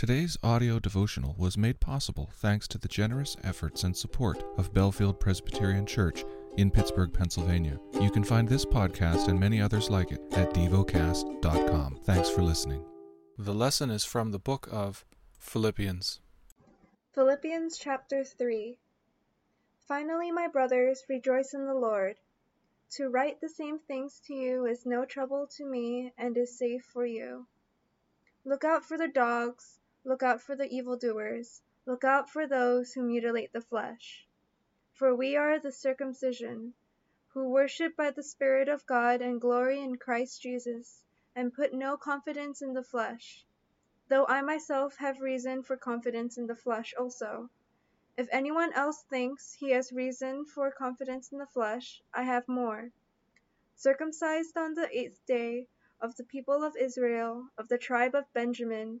Today's audio devotional was made possible thanks to the generous efforts and support of Bellefield Presbyterian Church in Pittsburgh, Pennsylvania. You can find this podcast and many others like it at devocast.com. Thanks for listening. The lesson is from the book of Philippians. Philippians chapter 3 Finally, my brothers, rejoice in the Lord. To write the same things to you is no trouble to me and is safe for you. Look out for the dogs, look out for the evildoers, look out for those who mutilate the flesh. For we are the circumcision, who worship by the Spirit of God and glory in Christ Jesus, and put no confidence in the flesh, though I myself have reason for confidence in the flesh also. If anyone else thinks he has reason for confidence in the flesh, I have more. Circumcised on the eighth day, of the people of Israel, of the tribe of Benjamin,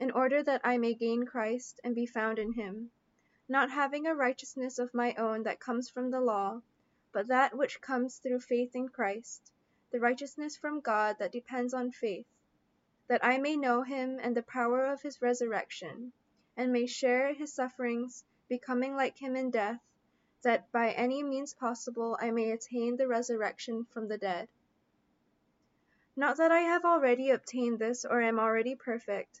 in order that I may gain Christ and be found in him, not having a righteousness of my own that comes from the law, but that which comes through faith in Christ, the righteousness from God that depends on faith, that I may know him and the power of his resurrection and may share his sufferings, becoming like him in death, that by any means possible I may attain the resurrection from the dead. Not that I have already obtained this or am already perfect,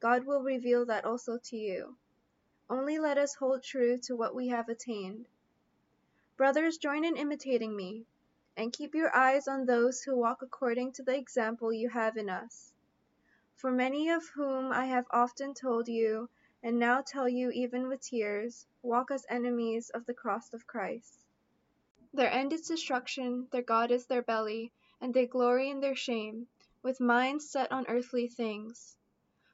God will reveal that also to you. Only let us hold true to what we have attained. Brothers, join in imitating me, and keep your eyes on those who walk according to the example you have in us. For many of whom I have often told you, and now tell you even with tears, walk as enemies of the cross of Christ. Their end is destruction, their God is their belly, and they glory in their shame, with minds set on earthly things.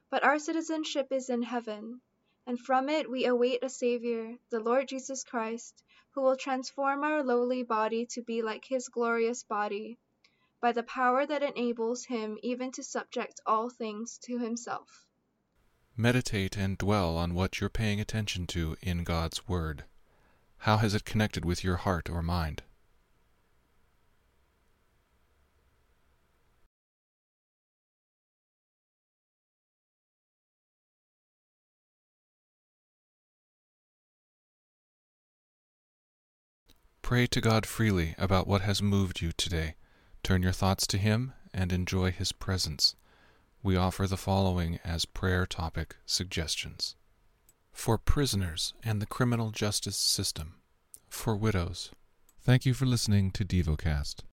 But our citizenship is in heaven, and from it we await a Saviour, the Lord Jesus Christ, who will transform our lowly body to be like his glorious body, by the power that enables him even to subject all things to himself. Meditate and dwell on what you're paying attention to in God's Word. How has it connected with your heart or mind? Pray to God freely about what has moved you today. Turn your thoughts to Him and enjoy His presence we offer the following as prayer topic suggestions for prisoners and the criminal justice system, for widows. Thank you for listening to DevoCast.